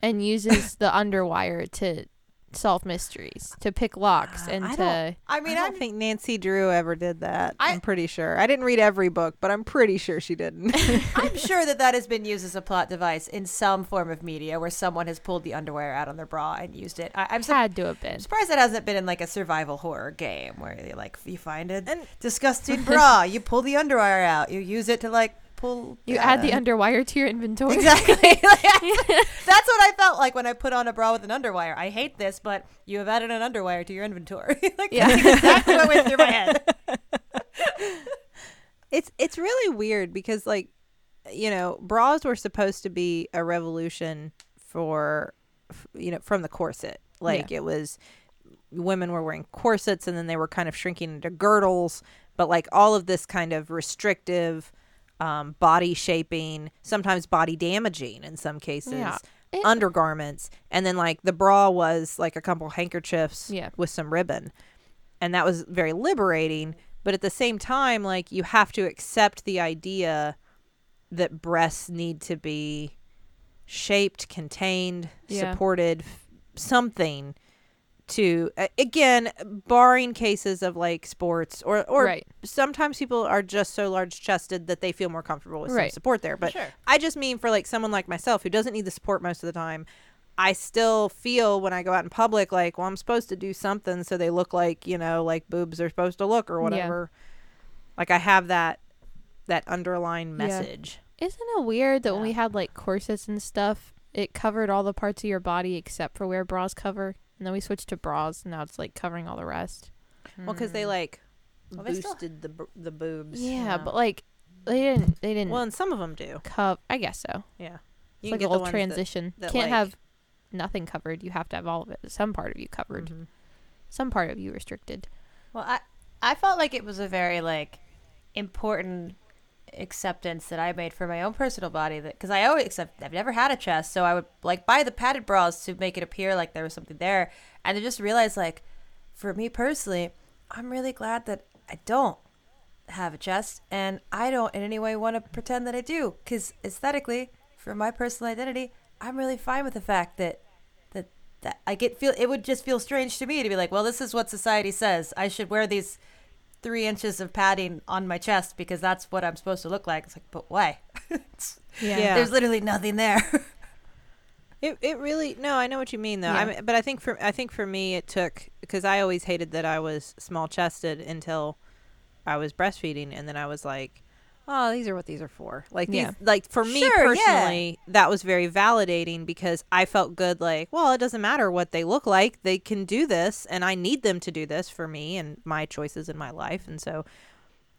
and uses the underwire to solve mysteries, to pick locks, uh, and I to. I mean, I don't think Nancy Drew ever did that. I- I, am pretty sure. I didn't read every book, but I'm pretty sure she didn't. [laughs] [laughs] I'm sure that that has been used as a plot device in some form of media where someone has pulled the underwear out on their bra and used it. I, I'm, su- had to have been. surprised that hasn't been in like a survival horror game where you like you find a And- disgusting [laughs] bra, you pull the underwear out, you use it to like pull. You add the underwire to your inventory. Exactly. [laughs] [laughs] That's what I felt like when I put on a bra with an underwire. I hate this, but you have added an underwire to your inventory. [laughs] like Yeah. that's exactly what went through my head. it's it's really weird because like you know bras were supposed to be a revolution for you know from the corset like it was women were wearing corsets and then they were kind of shrinking into girdles but like all of this kind of restrictive um, body shaping sometimes body damaging in some cases Yeah. It- undergarments and then like the bra was like a couple handkerchiefs Yeah. with some ribbon and that was very liberating but at the same time like you have to accept the idea that breasts need to be shaped contained Yeah. supported something to again barring cases of like sports or or Right. sometimes people are just so large chested that they feel more comfortable with some support there but Sure. I just mean for like someone like myself who doesn't need the support most of the time. I still feel when I go out in public like, well, I'm supposed to do something so they look like, you know, like boobs are supposed to look or whatever. Like I have that that underlying Yeah. message. Isn't it weird that when we had like corsets and stuff, it covered all the parts of your body except for where bras cover, and then we switched to bras, and now it's like covering all the rest. Well, because they like Well, they still- boosted the b- the boobs. Yeah, Yeah. but like they didn't. They didn't Well, and some of them do. cover. I guess so. Yeah. It's can like a get the little ones that- transition. that, Can't like- have nothing covered. You have to have all of it. Some part of you covered. Mhm. Some part of you restricted. Well, I I felt like it was a very like important acceptance that I made for my own personal body that because I always accept I've never had a chest, so I would like buy the padded bras to make it appear like there was something there, and I just realized like for me personally, I'm really glad that I don't have a chest, and I don't in any way want to pretend that I do because aesthetically, for my personal identity, I'm really fine with the fact that that that I get feel it would just feel strange to me to be like, well, this is what society says. I should wear these three inches of padding on my chest because that's what I'm supposed to look like. It's like, but why? [laughs] It's- Yeah. There's literally nothing there. [laughs] It it really no, I know what you mean though. Yeah. I mean, but I think for I think for me it took because I always hated that I was small chested until I was breastfeeding, and then I was like, oh, these are what these are for. Like these, Yeah. like for me Sure, yeah. personally, that was very validating because I felt good. Like, well, it doesn't matter what they look like; they can do this, and I need them to do this for me and my choices in my life, and so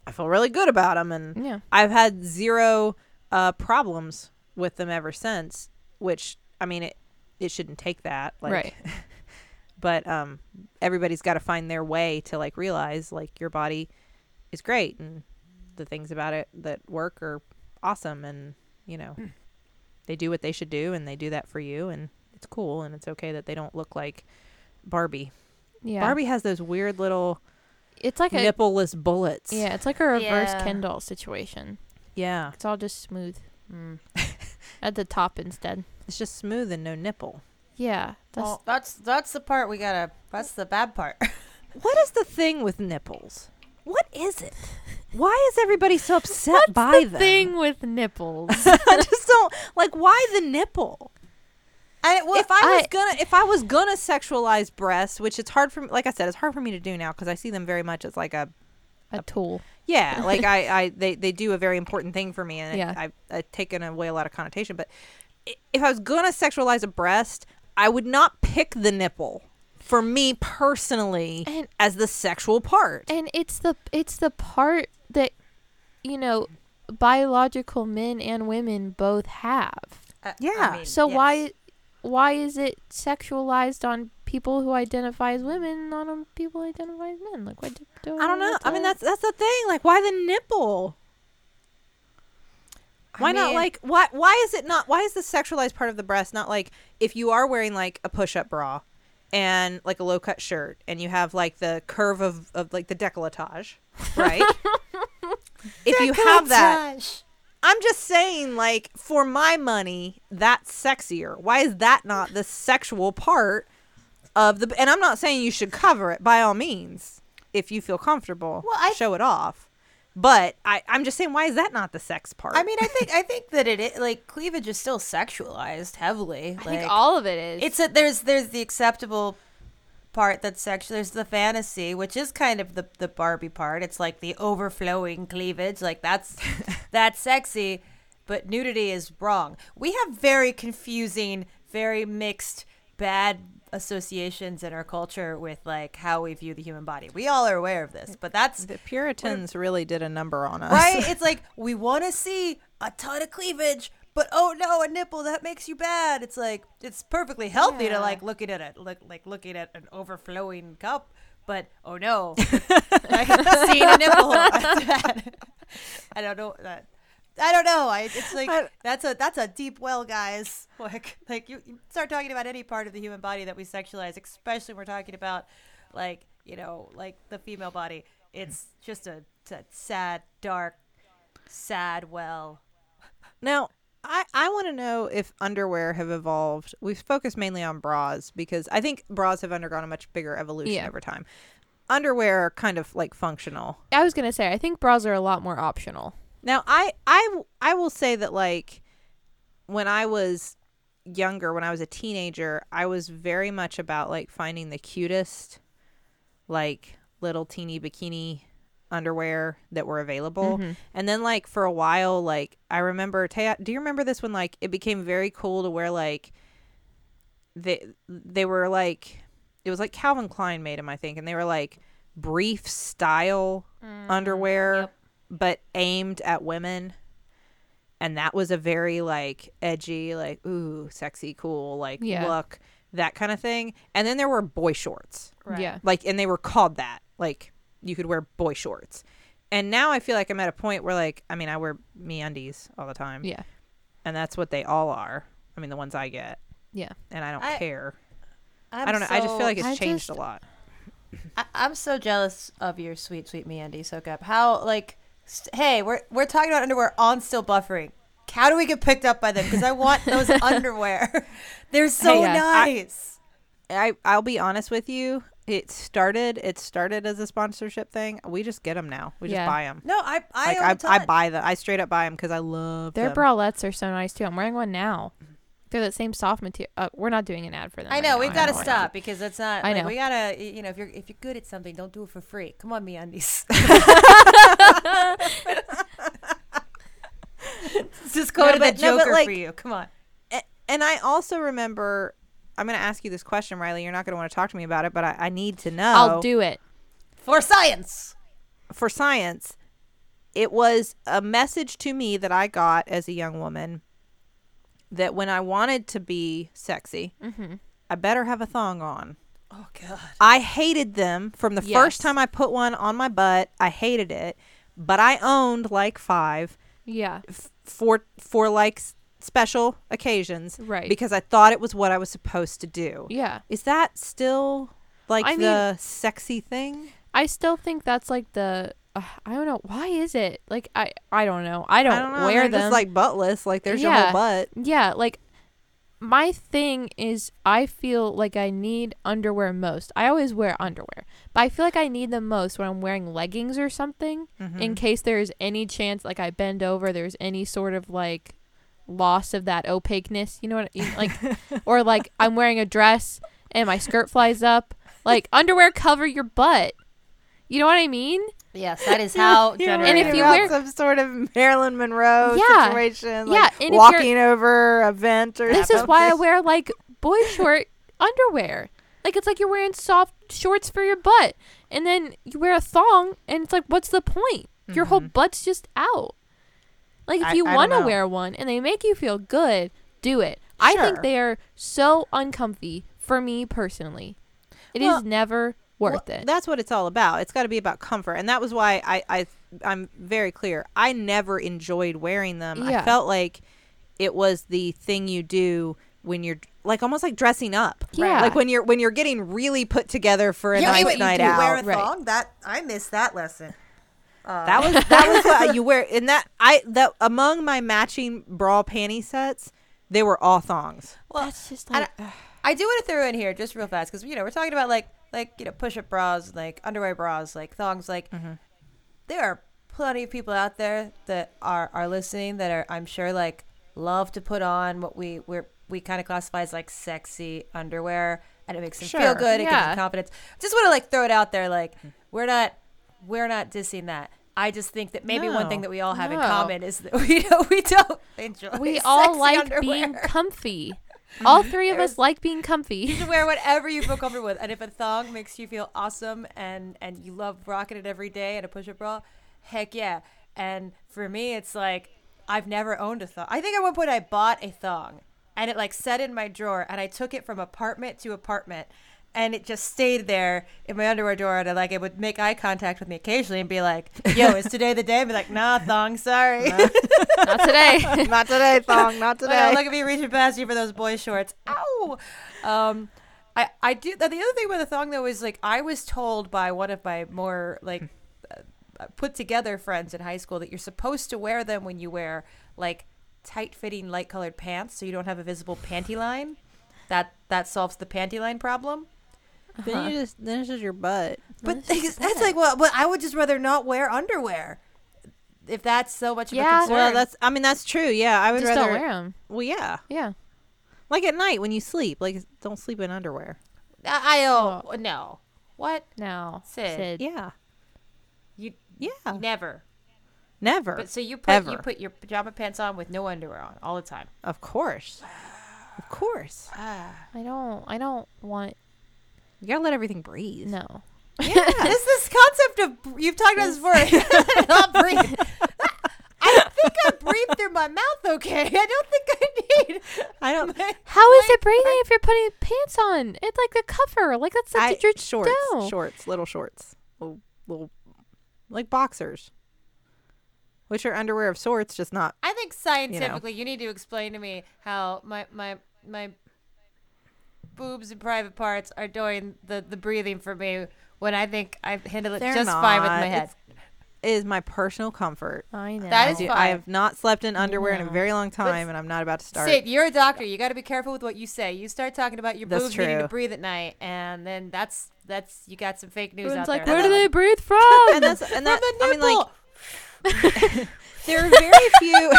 I feel really good about them. And Yeah. I've had zero uh, problems with them ever since. Which I mean, it it shouldn't take that, like, Right. [laughs] but um, everybody's got to find their way to like realize like your body is great and the things about it that work are awesome, and you know they do what they should do, and they do that for you, and it's cool, and it's okay that they don't look like Barbie. Yeah. Barbie has those weird little It's like a nippleless bullets. yeah. It's like a reverse Yeah. Ken doll situation. yeah, It's all just smooth Mm. [laughs] at the top instead. it's just smooth and no nipple. Yeah. That's Well, that's that's the part we gotta. That's the bad part. [laughs] What is the thing with nipples? What is it? [laughs] Why is everybody so upset What's by the them? thing with nipples. [laughs] I just don't like why the nipple. And well, if I was gonna, if I was gonna sexualize breasts, which it's hard for, me, like I said, it's hard for me to do now because I see them very much as like a, a tool. yeah, [laughs] like I, I, they, they do a very important thing for me, and Yeah. I, I've taken away a lot of connotation. But if I was gonna sexualize a breast, I would not pick the nipple for me personally And- as the sexual part. And it's the it's the part that you know biological men and women both have. Uh, I- Yeah. I mean, So yes. why why is it sexualized on people who identify as women, not on people who identify as men? Like, what? Do, I don't know. I mean, that's that's the thing. Like, why the nipple? I Why not like why why is it not why is the sexualized part of the breast not like if you are wearing like a push up bra and like a low cut shirt and you have like the curve of, of like the decolletage, right? [laughs] if you have that I'm just saying like for my money that's sexier. Why is that not the sexual part of the and I'm not saying you should cover it by all means if you feel comfortable. Well, I- show it off. But I, I'm just saying, why is that not the sex part? I mean, I think I think that it like cleavage is still sexualized heavily. I like, think all of it is. it's a there's there's the acceptable part that's sexual. There's the fantasy, which is kind of the the Barbie part. It's like the overflowing cleavage. Like that's [laughs] that's sexy, but nudity is wrong. We have very confusing, very mixed, bad associations in our culture with like how we view the human body. We all are aware of this, but that's the Puritans really did a number on us. right? It's [laughs] like we want to see a ton of cleavage, but oh no, a nipple that makes you bad. It's like it's perfectly healthy to like looking at it, look like looking at an overflowing cup, but oh no, [laughs] seeing a nipple. [laughs] I don't know that. I don't know. I, it's like I- that's a that's a deep well, guys. Like like you, you start talking about any part of the human body that we sexualize, especially when we're talking about like you know, like the female body. It's just a, it's a sad, dark, sad well. Now, I, I want to know if underwear have evolved. We've focused mainly on bras because I think bras have undergone a much bigger evolution Yeah. over time. Underwear are kind of like functional. I was gonna say I think bras are a lot more optional. Now, I I I will say that like when I was younger, when I was a teenager, I was very much about like finding the cutest like little teeny bikini underwear that were available. Mm-hmm. And then like for a while like I remember do you remember this when like it became very cool to wear like they they were like it was like Calvin Klein made them I think and they were like brief style underwear Mm, yep. But aimed at women. And that was a very like edgy like ooh sexy cool like Yeah. look that kind of thing. And then there were boy shorts. Yeah. like and they were called that. Like you could wear boy shorts. And now i feel like i'm at a point where like i mean i wear MeUndies all the time. Yeah. and that's what they all are. I mean the ones i get. Yeah. and i don't I- care. I'm i don't know. I just feel like it's I changed just- a lot. I, I'm so jealous of your sweet, sweet MeUndies hookup. How like, st- hey, we're we're talking about underwear on still buffering. How do we get picked up by them? Because I want those [laughs] underwear. [laughs] They're so Hey, yeah, I- nice. I, i'll be honest with you it started it started as a sponsorship thing we just get them now we just Yeah. buy them no, I I like I. I buy them i straight up buy them because i love them. Their them. bralettes are so nice too. I'm wearing one now. They're that same soft material. Uh, we're not doing an ad for them. I know now. we've got to stop because that's not. I like, know. we gotta. You know, if you're if you're good at something, don't do it for free. Come on, MeUndies. [laughs] Just No, to but- the no, Joker like- for you. Come on. And I also remember, I'm going to ask you this question, Rileigh. You're not going to want to talk to me about it, but I, I need to know. I'll do it. For science. For science, it was a message to me that I got as a young woman that when I wanted to be sexy, Mm-hmm. I better have a thong on. Oh God. I hated them from the Yes. first time I put one on my butt. I hated it, but I owned like five Yeah. f- for for like s- special occasions, Right. Because I thought it was what I was supposed to do. Yeah. Is that still like I the sexy thing? I still think that's like the. Uh, I don't know why is it like I I don't know I don't, I don't know. wear them just like buttless. Like there's your whole butt. yeah like my thing is I feel like I need underwear most. I always wear underwear, but I feel like I need them most when I'm wearing leggings or something Mm-hmm. in case there's any chance like I bend over there's any sort of like loss of that opaqueness, you know what I mean? like [laughs] or like I'm wearing a dress and my skirt flies up. Like underwear cover your butt. You know what I mean? Yes, that is [laughs] how You're. And if you about wear- some sort of Marilyn Monroe Yeah. situation, Yeah, like and walking over a vent or something. This is why I wear like boy short [laughs] underwear. Like it's like you're wearing soft shorts for your butt, and then you wear a thong, and it's like, what's the point? Your whole butt's just out. Like if I- you want to wear one and they make you feel good, do it. I think they are so uncomfy for me personally. It is Well, never worth Well, it. That's what it's all about. It's got to be about comfort, and that was why I, I I'm very clear. I never enjoyed wearing them. I felt like it was the thing you do when you're like almost like dressing up. Yeah. Like when you're when you're getting really put together for a Yeah, nice wait, night do out. wear a Right. thong? That I missed that lesson. Uh, that was that was what you wear. And that I that among my matching bra panty sets, they were all thongs. Well, That's just and like I do want to throw in here just real fast because you know we're talking about like like you know push-up bras, like underwear bras, like thongs. Like mm-hmm. there are plenty of people out there that are are listening that are I'm sure like love to put on what we we're we kind of classify as like sexy underwear, and it makes them feel good. It gives them confidence. Just want to like throw it out there. Like mm. we're not we're not dissing that. I just think that maybe one thing that we all have in common is that [laughs] we don't, we don't enjoy. we all like underwear. being comfy. All three of us like being comfy. You can wear whatever you feel [laughs] comfortable with, and if a thong makes you feel awesome and and you love rocking it every day, and a push-up bra, heck yeah. And for me, it's like I've never owned a thong. I think at one point I bought a thong, and it like sat in my drawer, and I took it from apartment to apartment, and it just stayed there in my underwear drawer, and I, like it would make eye contact with me occasionally and be like, "Yo, is today the day?" And be like, "Nah, thong, sorry." Not today. [laughs] not today, thong. Not today. look at me reaching past you for those boy shorts. Ow! Um, I I do. The other thing about the thong though is like I was told by one of my more like uh, put together friends in high school that you're supposed to wear them when you wear like tight fitting light colored pants so you don't have a visible panty line. That that solves the panty line problem. Then you just then it's just your butt. But That's just that's, that's like well, but I would just rather not wear underwear. If that's so much of Yeah. a concern. Well, that's I mean that's true. Yeah, I would Just rather. don't wear them. Well, yeah, Yeah. like at night when you sleep, like don't sleep in underwear. I, I oh no. What? No. Sid. Yeah, You yeah, never. never. But so you put you put your pajama pants on with no underwear on all the time. of course, of course. Ah. I don't. I don't want. You gotta let everything breathe. No. Yeah. [laughs] this this concept of you've talked about this before. [laughs] not [laughs] breathe. I think I breathe through my mouth. Okay, I don't think I need. I don't. How is it breathing if you're putting pants on? It's like a cover. Like that's I, such your shorts, no. shorts, little shorts, little, little, like boxers, which are underwear of sorts, just not. I think scientifically, you, need to explain to me how my my my boobs and private parts are doing the the breathing for me when I think I handle it They're just fine with my head. It's- Is my personal comfort. I know. That is I do- fine. I have not slept in underwear in a very long time, and I'm not about to start. Sid, you're a doctor. You got to be careful with what you say. You start talking about your That's boobs needing to breathe at night, and then that's that's you got some fake news Everyone's out like, there. where do they breathe [laughs] from? and that's and that. the I mean, like [laughs] [laughs] there are very few.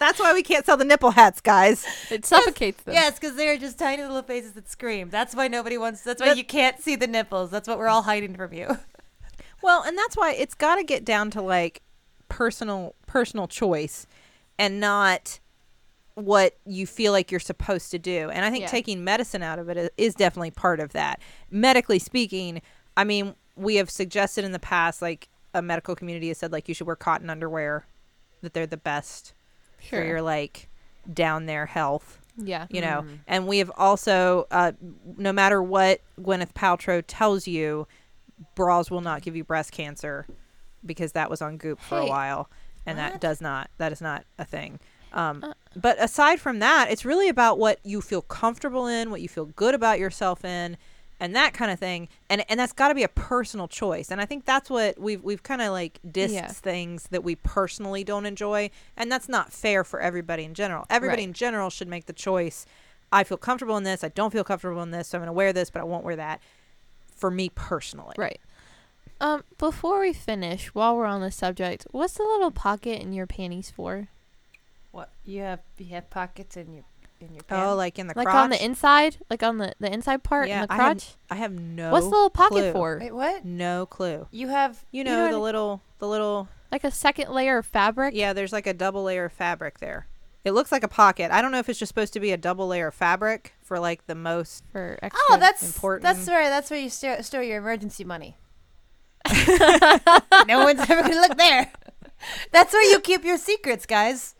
That's why we can't sell the nipple hats, guys. it suffocates them. Yes, because they're just tiny little faces that scream. That's why nobody wants. That's why That- you can't see the nipples. That's what we're all hiding from you. [laughs] Well, and that's why it's got to get down to like personal personal choice and not what you feel like you're supposed to do. And I think Yeah. taking medicine out of it is, is definitely part of that. Medically speaking, I mean, we have suggested in the past like a medical community has said like you should wear cotton underwear that they're the best Sure. for your like down there health Yeah. you know and we have also uh, no matter what gwyneth paltrow tells you bras will not give you breast cancer because that was on goop for a while and that does not that is not a thing um, Uh. but aside from that it's really about what you feel comfortable in what you feel good about yourself in and that kind of thing and and that's got to be a personal choice and i think that's what we've we've kind of like dissed Yeah. things that we personally don't enjoy and that's not fair for everybody in general everybody Right. in general should make the choice i feel comfortable in this i don't feel comfortable in this so i'm going to wear this but i won't wear that for me personally Right. Um, before we finish, while we're on the subject, what's the little pocket in your panties for? What you have? You have pockets in your in your oh like in the Like crotch on the inside, like on the the inside part Yeah, in the I have crotch. i have no what's the little pocket clue. for? Wait, what? no clue You have you know know, the little the little Like a second layer of fabric. yeah there's like a double layer of fabric there it looks like a pocket i don't know if it's just supposed to be a double layer of fabric for like the most For extra. Oh, that's important. That's where that's where you store, store your emergency money. [laughs] no one's ever gonna look there. [laughs] That's where you keep your secrets, guys.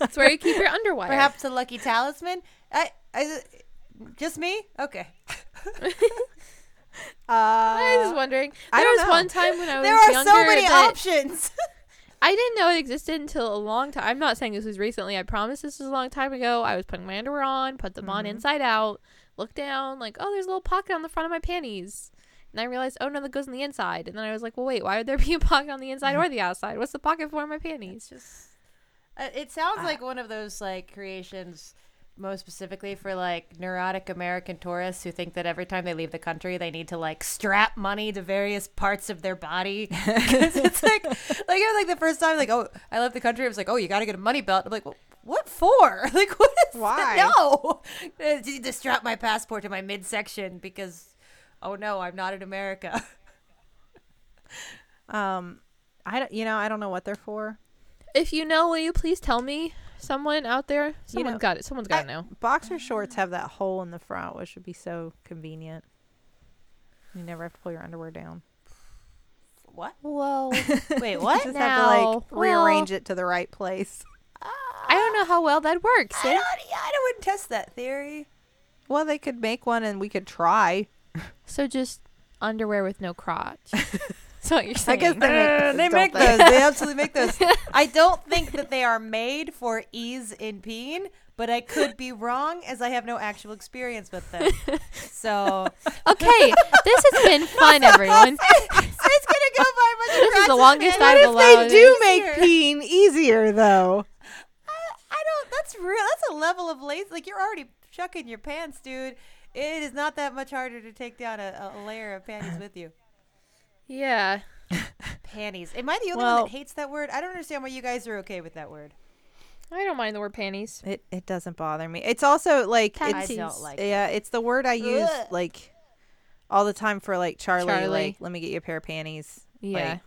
That's where you keep your underwear. Perhaps a lucky talisman. I, I, just me? Okay. [laughs] I was uh wondering. There was know. one time when I [laughs] was There are younger so many options. [laughs] I didn't know it existed until a long time. I'm not saying this was recently. I promise this was a long time ago. I was putting my underwear on, put them on Mhm. inside out, look down, like, oh, there's a little pocket on the front of my panties. And I realized, oh no, that goes on the inside. And then I was like, well, wait, why would there be a pocket on the inside or the outside? What's the pocket for in my panties? Just Uh, it sounds Ah. like one of those like creations, most specifically for like neurotic American tourists who think that every time they leave the country they need to like strap money to various parts of their body. [laughs] it's like, like it was like the first time, like oh, I left the country. It was like oh, you got to get a money belt. I'm like, well, what for? [laughs] Like what is Why? No, [laughs] Uh, to to strap my passport to my midsection because oh no, I'm not in America. um i don't you know i don't know what they're for if you know, will you please tell me? Someone out there, someone's know, got it. Someone's got I- to know. boxer shorts have that hole in the front which would be so convenient you never have to pull your underwear down What? Well, [laughs] Wait, you what? just have to Now, like rearrange well- it to the right place I don't know how well that works. I eh? don't, yeah, I don't wouldn't test that theory. well they could make one and we could try So just underwear with no crotch. [laughs] That's what you're I saying. guess they make, [laughs] they don't make those. They absolutely make those. [laughs] I don't think that they are made for ease in peeing, but I could be wrong as I have no actual experience with them. [laughs] So okay, this has been fun, everyone. it's gonna go by much. This is the longest I've if allowed. they do make easier. peeing easier though? I don't. That's real. That's a level of lazy. Like you're already chucking your pants, dude. It is not that much harder to take down a, a layer of panties with you. Yeah. Panties. Am I the only Well- one that hates that word? I don't understand why you guys are okay with that word. I don't mind the word panties. It it doesn't bother me. It's also like I it's Panties. don't like. yeah, it's the word I use Ugh. like all the time for like Charlie, Charlie. Like, let me get you a pair of panties. Yeah. like,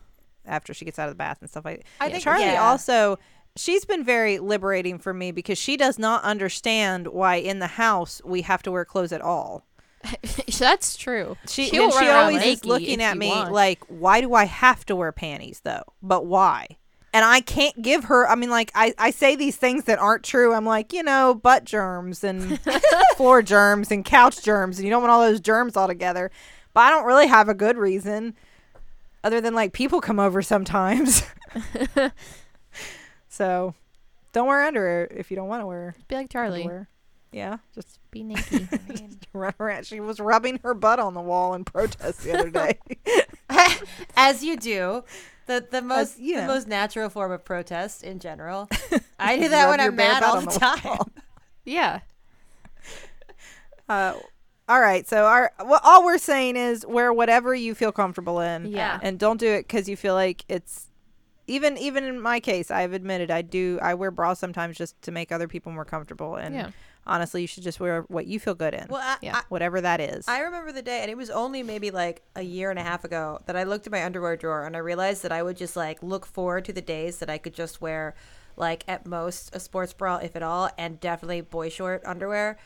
after she gets out of the bath and stuff like. that. I Yeah, think Charlie yeah. also. She's been very liberating for me because she does not understand why in the house we have to wear clothes at all. [laughs] That's true. She run she always is looking at me like, why do I have to wear panties though? But why? And I can't give her. I mean, like I, I say these things that aren't true. I'm like, you know, butt germs and [laughs] floor germs and couch germs, and you don't want all those germs all together. But I don't really have a good reason, other than like people come over sometimes. [laughs] so, don't wear underwear if you don't want to wear Be like Charlie. underwear. Yeah, just Be naked. [laughs] [laughs] run around. She was rubbing her butt on the wall in protest the other day. [laughs] As you do. The the most you the know. most natural form of protest in general. I do that Rub when I'm mad all the the time. wall. yeah. Uh, all right. So our well, all we're saying is wear whatever you feel comfortable in, Yeah. and don't do it because you feel like it's. Even even in my case, I've admitted I do. I wear bras sometimes just to make other people more comfortable. And Yeah. Honestly, you should just wear what you feel good in, Well, I, Yeah. whatever that is. I remember the day, and it was only maybe like a year and a half ago that I looked at my underwear drawer and I realized that I would just like look forward to the days that I could just wear, like at most a sports bra, if at all, and definitely boy short underwear.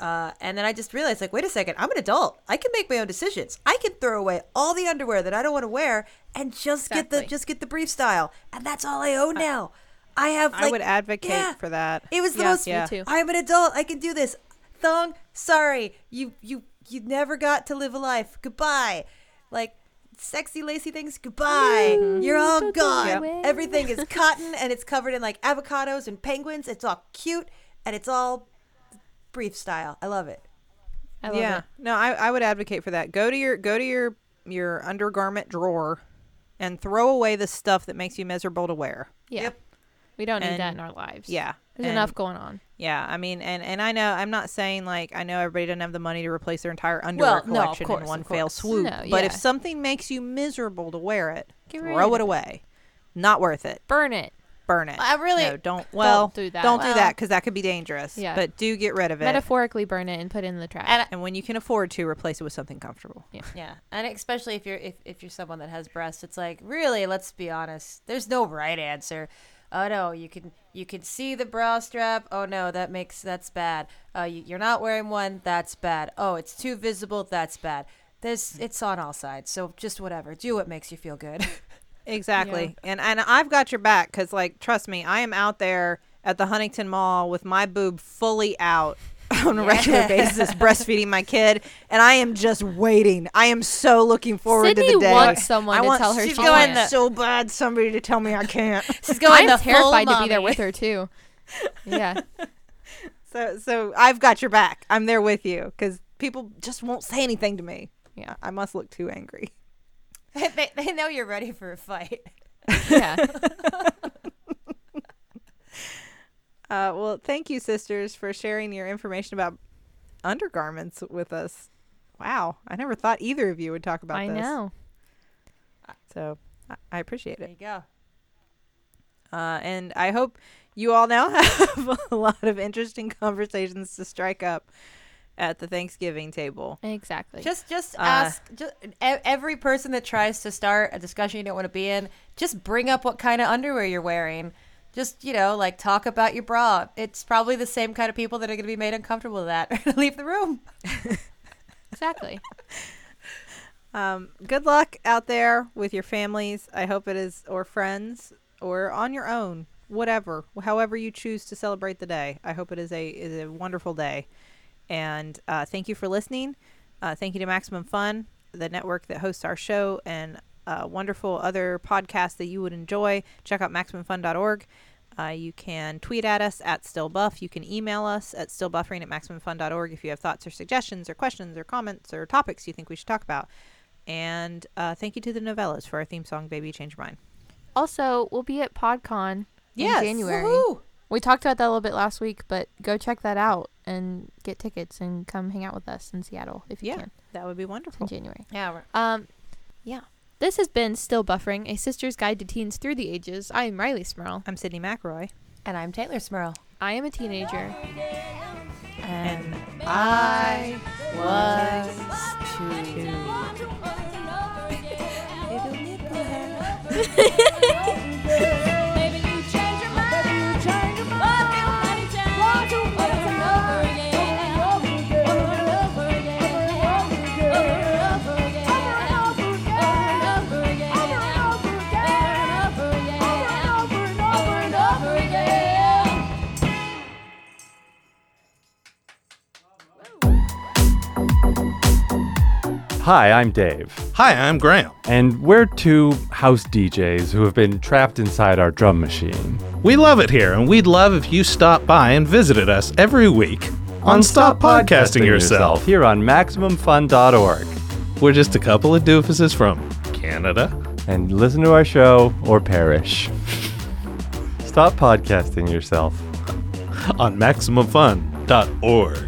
Uh, and then I just realized, like, wait a second, I'm an adult. I can make my own decisions. I can throw away all the underwear that I don't want to wear and just get the just get the brief style, and that's all I own now. I have. I would advocate yeah. for that. It was the Yeah, most. me too. I'm an adult. I can do this. Thong, sorry, you you you never got to live a life. Goodbye. Like sexy lacy things. Goodbye. Mm-hmm. You're all Go gone. away. Everything is [laughs] cotton and it's covered in like avocados and penguins. It's all cute and it's all brief style. I love it. I love yeah. it. No, I, I would advocate for that. Go to your go to your your undergarment drawer, and throw away the stuff that makes you miserable to wear. Yeah. Yep. We don't need that in our lives. Yeah. There's and- enough going on. Yeah, I mean, and and I know I'm not saying like I know everybody doesn't have the money to replace their entire underwear Well, no, collection course, in one of fell swoop. No, But if something makes you miserable to wear it, Get throw of it it. away. Not worth it. Burn it. Burn it. I really- no, don't. Well, do that. Don't do that because that could be dangerous. Yeah. But do get rid of it. Metaphorically burn it and put it in the trash. And uh, and when you can afford to, replace it with something comfortable. Yeah, yeah, and especially if you're if, if you're someone that has breasts, it's like really. Let's be honest. There's no right answer. Oh no, you can you can see the bra strap. Oh no, that makes that's bad. Uh, you, you're not wearing one. That's bad. Oh, it's too visible. That's bad. There's it's on all sides. So just whatever. Do what makes you feel good. [laughs] Exactly. And and I've got your back because like trust me, I am out there at the Huntington Mall with my boob fully out [laughs] on a regular basis, breastfeeding my kid, and I am just waiting. I am so looking forward Sydnee to the day. wants someone I to want tell her she's she going can't. so bad somebody to tell me I can't. [laughs] She's going [laughs] the I'm full terrified to be there with her too. Yeah. so so I've got your back. I'm there with you because people just won't say anything to me. Yeah. I must look too angry. they, they know you're ready for a fight. Yeah. Uh, well, thank you, sisters, for sharing your information about undergarments with us. Wow, I never thought either of you would talk about I this. know. So I, I appreciate There it. There you go. Uh, and I hope you all now [laughs] have a lot of interesting conversations to strike up at the Thanksgiving table. Exactly. Just just Uh, ask just e- every person that tries to start a discussion you don't want to be in, just bring up what kind of underwear you're wearing. Just, you know, like talk about your bra. It's probably the same kind of people that are going to be made uncomfortable with that are going to leave the room. [laughs] exactly. Um, good luck out there with your families. I hope it is, or friends, or on your own, whatever, however you choose to celebrate the day. I hope it is a is a wonderful day. And uh, thank you for listening. Uh, thank you to Maximum Fun, the network that hosts our show, and uh, wonderful other podcasts that you would enjoy, check out MaximumFun.org. Uh, you can tweet at us at stillbuff. You can email us at stillbuffering at MaximumFun.org if you have thoughts or suggestions or questions or comments or topics you think we should talk about. And uh, thank you to the Nouvellas for our theme song, Baby Change Your Mind. Also, we'll be at PodCon Yes. in January. Woohoo! We talked about that a little bit last week, but go check that out and get tickets and come hang out with us in Seattle if you Yeah, can that would be wonderful. in. January. Yeah, Um, yeah. This has been Still Buffering, a sister's guide to teens through the ages. I am Rileigh Smirl. I'm Sydnee McElroy. and I'm Teylor Smirl. I am a teenager. And I was Maybe [laughs] [laughs] Hi, I'm Dave, Hi, I'm Graham. and we're two house DJs who have been trapped inside our drum machine. We love it here, and we'd love if you stopped by and visited us every week on Stop Podcasting Yourself. here on MaximumFun.org. We're just a couple of doofuses from Canada. And listen to our show or perish. Stop podcasting yourself. on MaximumFun.org.